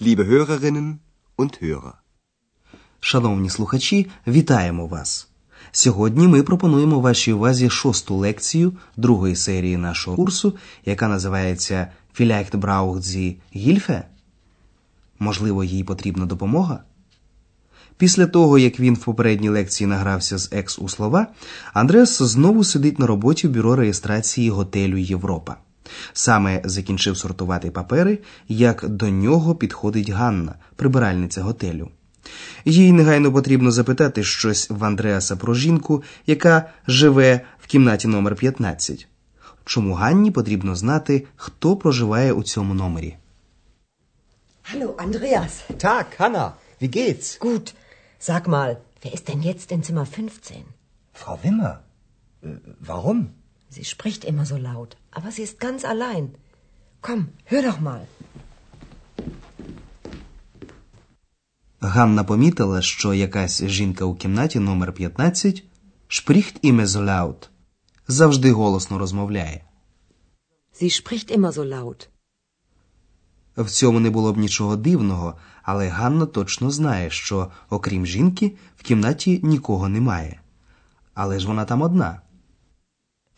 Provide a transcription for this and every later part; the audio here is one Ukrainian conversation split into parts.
liebe Hörerinnen und Hörer. Шановні слухачі, вітаємо вас! Сьогодні ми пропонуємо вашій увазі шосту лекцію другої серії нашого курсу, яка називається Vielleicht braucht sie Hilfe? Можливо, їй потрібна допомога? Після того, як він в попередній лекції награвся з екс у слова, Андреас знову сидить на роботі в бюро реєстрації готелю Європа. Саме закінчив сортувати папери, як до нього підходить Ганна, прибиральниця готелю. Їй негайно потрібно запитати щось в Андреаса про жінку, яка живе в кімнаті номер 15. Чому Ганні потрібно знати, хто проживає у цьому номері? Hallo, Andreas. Tag, Hanna. Wie geht's? Gut. Sag mal, wer ist denn jetzt in Zimmer 15? Frau Wimmer. Äh, warum? Sie spricht immer so laut, aber sie ist ganz allein. Komm, hör doch mal. Ганна помітила, що якась жінка у кімнаті номер 15 шпріхт іме золяут завжди голосно розмовляє. Sie spricht immer so laut. В цьому не було б нічого дивного, але Ганна точно знає, що, окрім жінки, в кімнаті нікого немає. Але ж вона там одна.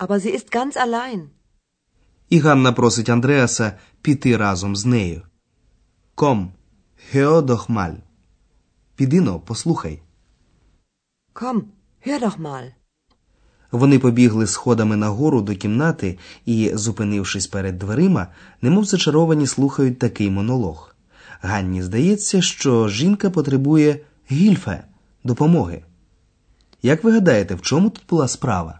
Aber sie ist ganz allein. І Ганна просить Андреаса піти разом з нею. Ком, hör doch mal. Піди послухай. Doch mal. Вони побігли сходами нагору до кімнати і, зупинившись перед дверима, немов зачаровані слухають такий монолог. Ганні здається, що жінка потребує гільфе, допомоги. Як ви гадаєте, в чому тут була справа?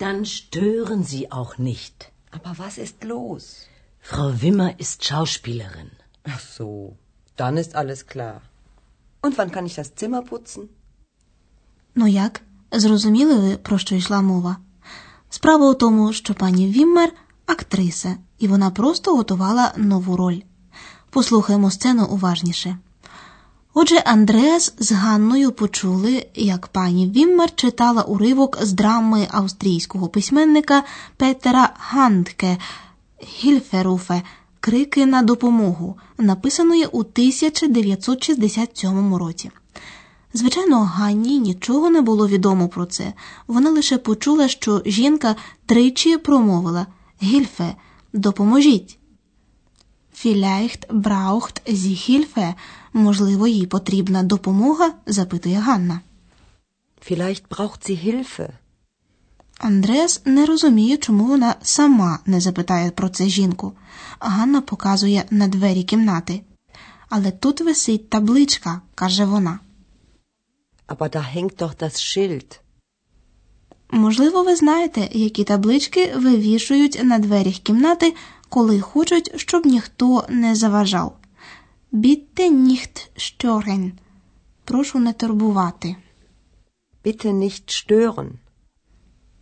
Dann stören Sie auch nicht. Aber was ist los? Frau Wimmer ist Schauspielerin. Ach so, dann ist alles klar. Und wann kann ich das Zimmer putzen? Ну як? Зрозуміли ви, про що йшла мова? Справа у тому, що пані Віммер актриса, і вона просто готувала нову роль. Послухаймо сцену уважніше. Отже, Андреас з Ганною почули, як пані Віммер читала уривок з драми австрійського письменника Петера Гандке Гільферуфе Крики на допомогу, написаної у 1967 році. Звичайно, Ганні нічого не було відомо про це. Вона лише почула, що жінка тричі промовила Гільфе, допоможіть. Vielleicht braucht sie Hilfe. Можливо, їй потрібна допомога? запитує Ганна. Vielleicht braucht sie Hilfe. Андреас не розуміє, чому вона сама не запитає про це жінку. Ганна показує на двері кімнати. Але тут висить табличка, каже вона. Aber da hängt doch das Schild. Можливо, ви знаєте, які таблички вивішують на дверях кімнати, коли хочуть, щоб ніхто не заважав. Bitte nicht stören. Прошу не турбувати. Bitte nicht stören.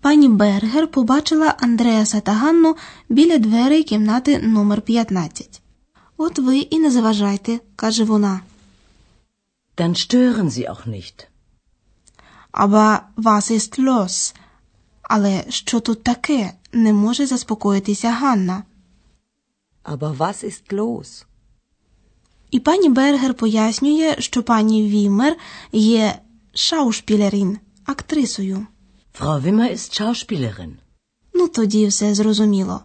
Пані Бергер побачила Андреаса та Ганну біля дверей кімнати номер 15. От ви і не заважайте, каже вона. Dann stören Sie auch nicht. Aber was ist los? Але що тут таке? Не може заспокоїтися Ганна. Aber was ist los? І пані Бергер пояснює, що пані Вімер є шаушпілерін, актрисою. Frau Wimmer ist Schauspielerin. Ну, тоді все зрозуміло.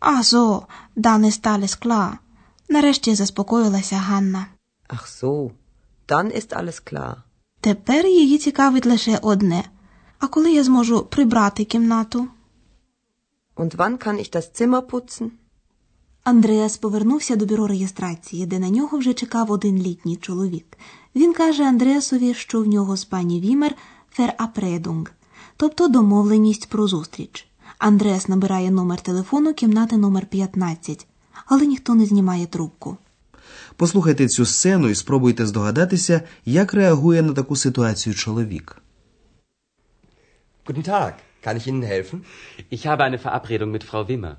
А зо, дане стали скла. Нарешті заспокоїлася Ганна. Ach so, dann ist alles klar. Тепер її цікавить лише одне. А коли я зможу прибрати кімнату? Und wann kann ich das Zimmer putzen? Андреас повернувся до бюро реєстрації, де на нього вже чекав один літній чоловік. Він каже Андреасові, що в нього з пані Вімер ферапредунг, тобто домовленість про зустріч. Андреас набирає номер телефону кімнати номер 15, але ніхто не знімає трубку. Послухайте цю сцену і спробуйте здогадатися, як реагує на таку ситуацію чоловік. Guten Tag, kann ich Ihnen helfen? Ich habe eine Verabredung mit Frau Wimmer.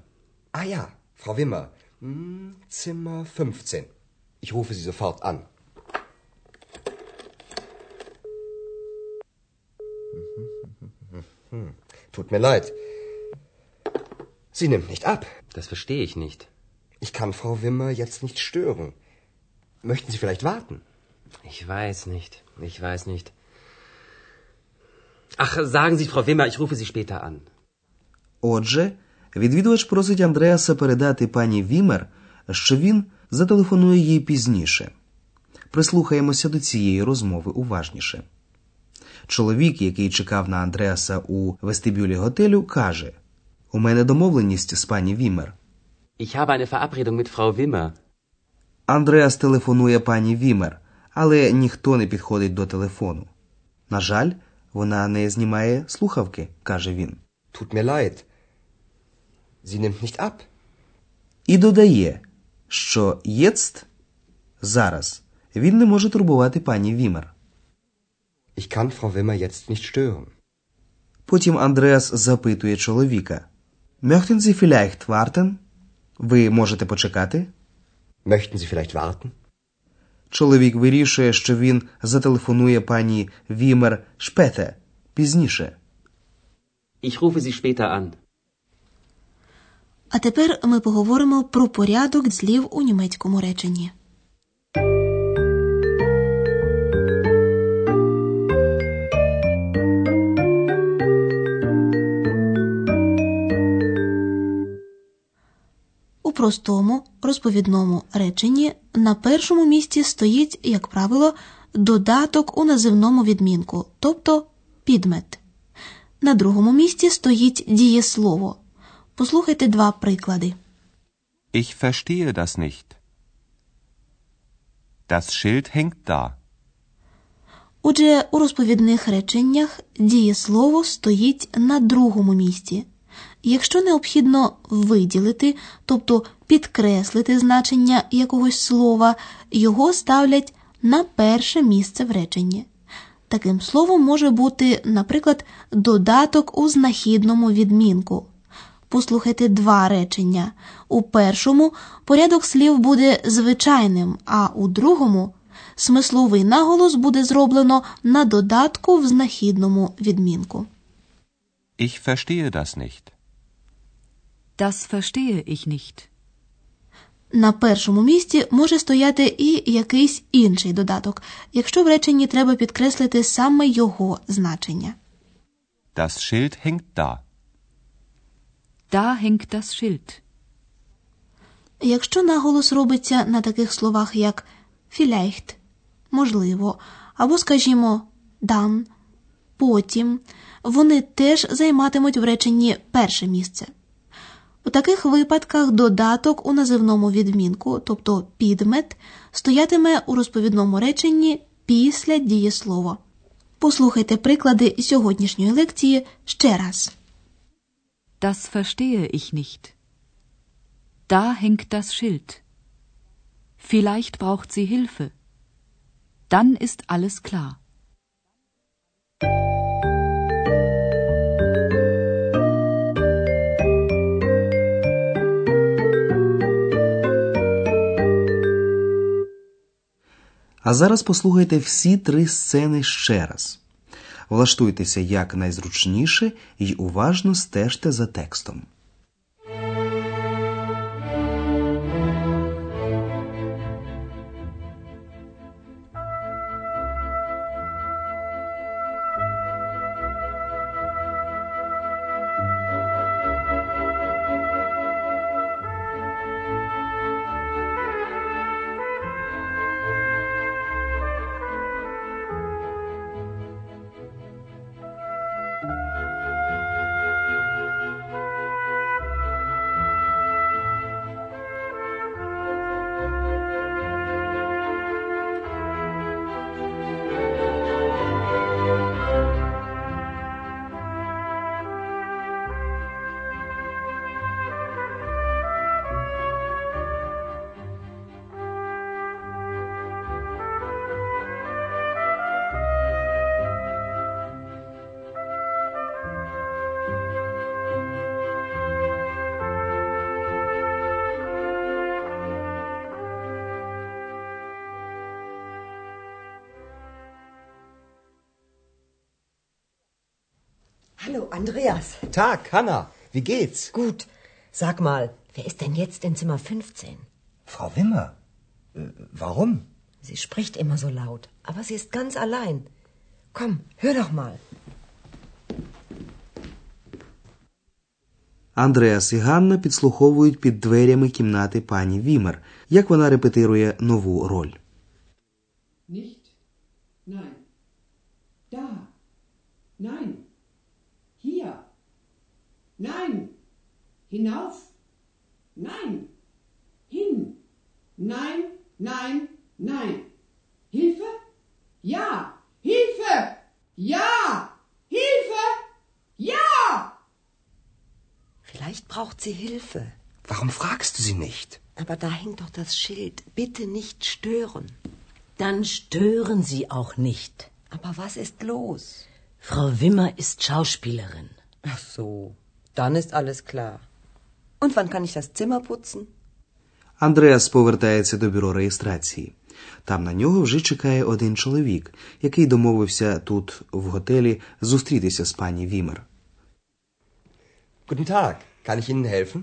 Ah ja, Frau Wimmer. Hm, Zimmer 15. Ich rufe Sie sofort an. Tut mir leid. Sie nimmt nicht ab. Das verstehe ich nicht. Ich kann Frau Wimmer jetzt nicht stören. Möchten Sie vielleicht warten? Ich weiß nicht. Ich weiß nicht. Ach, sagen Sie, Frau Wimmer, ich rufe Sie später an. Отже, відвідувач просить Андреаса передати пані Вімер, що він зателефонує їй пізніше. Прислухаємося до цієї розмови уважніше. Чоловік, який чекав на Андреаса у вестибюлі готелю, каже: У мене домовленість з пані Вімер. Ich habe eine Verabredung mit Frau Wimmer. Андреас телефонує пані Вімер, але ніхто не підходить до телефону. На жаль, вона не знімає слухавки, каже він. Tut mir leid. Sie nimmt nicht ab. І додає, що єцт зараз він не може турбувати пані Вімер. Ich kann Frau Wimmer jetzt nicht stören. Потім Андреас запитує чоловіка: Möchten Sie vielleicht warten? Ви можете почекати? Möchten Sie vielleicht warten? Чоловік вирішує, що він зателефонує пані Вімер шпете пізніше. Ich rufe Sie später an. А тепер ми поговоримо про порядок слів у німецькому реченні. У простому розповідному реченні на першому місці стоїть, як правило, додаток у називному відмінку, тобто підмет. На другому місці стоїть дієслово. Послухайте два приклади. Ich verstehe das nicht. Das Schild hängt da. Отже, у розповідних реченнях дієслово стоїть на другому місці. Якщо необхідно виділити, тобто підкреслити значення якогось слова, його ставлять на перше місце в реченні. Таким словом може бути, наприклад, додаток у знахідному відмінку. Послухайте два речення. У першому порядок слів буде звичайним, а у другому смисловий наголос буде зроблено на додатку в знахідному відмінку. Ich verstehe das nicht. Das verstehe ich nicht. На першому місці може стояти і якийсь інший додаток, якщо в реченні треба підкреслити саме його значення. Das Schild hängt da. Da hängt das Schild. Якщо наголос робиться на таких словах, як vielleicht, можливо, або, скажімо, dann, потім, вони теж займатимуть в реченні перше місце. У таких випадках додаток у називному відмінку, тобто підмет, стоятиме у розповідному реченні після дієслова. Послухайте приклади сьогоднішньої лекції ще раз. Das verstehe ich nicht. Da hängt das Schild. Vielleicht braucht sie Hilfe. Dann ist alles klar. А зараз послухайте всі три сцени ще раз. Влаштуйтеся як найзручніше і уважно стежте за текстом. Hallo, Andreas. Tag, Hanna. Wie geht's? Gut. Sag mal, wer ist denn jetzt in Zimmer 15? Frau Wimmer. Äh, warum? Sie spricht immer so laut, aber sie ist ganz allein. Komm, hör doch mal. Андреас і Ганна підслуховують під дверями кімнати пані Вімер, як вона репетирує нову роль. Nicht. Nein. Da. Nein. Nein. Hinauf. Nein. Hin. Nein, nein, nein. Hilfe? Ja. Hilfe! Ja! Hilfe! Ja! Vielleicht braucht sie Hilfe. Warum fragst du sie nicht? Aber da hängt doch das Schild. Bitte nicht stören. Dann stören Sie auch nicht. Aber was ist los? Frau Wimmer ist Schauspielerin. Ach so, dann ist alles klar. Und wann kann ich das Zimmer putzen? Андреас повертається до бюро реєстрації. Там на нього вже чекає один чоловік, який домовився тут, в готелі, зустрітися з пані Вімер. Guten Tag. Kann ich Ihnen helfen?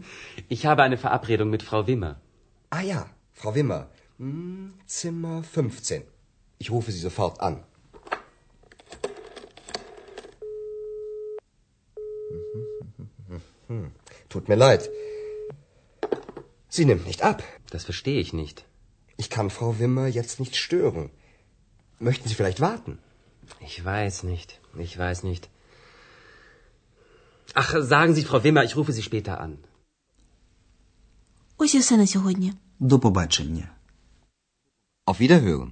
Ich habe eine Verabredung mit Frau Wimmer. Ah ja, Frau Wimmer. Hm, Zimmer 15. Ich rufe Sie sofort an. Hm, Tut mir leid. Sie nimmt nicht ab. Das verstehe ich nicht. Ich kann Frau Wimmer jetzt nicht stören. Möchten Sie vielleicht warten? Ich weiß nicht. Ich weiß nicht. Ach, sagen Sie, Frau Wimmer, ich rufe Sie später an. Ось і все на сьогодні. До побачення. Auf Wiederhören.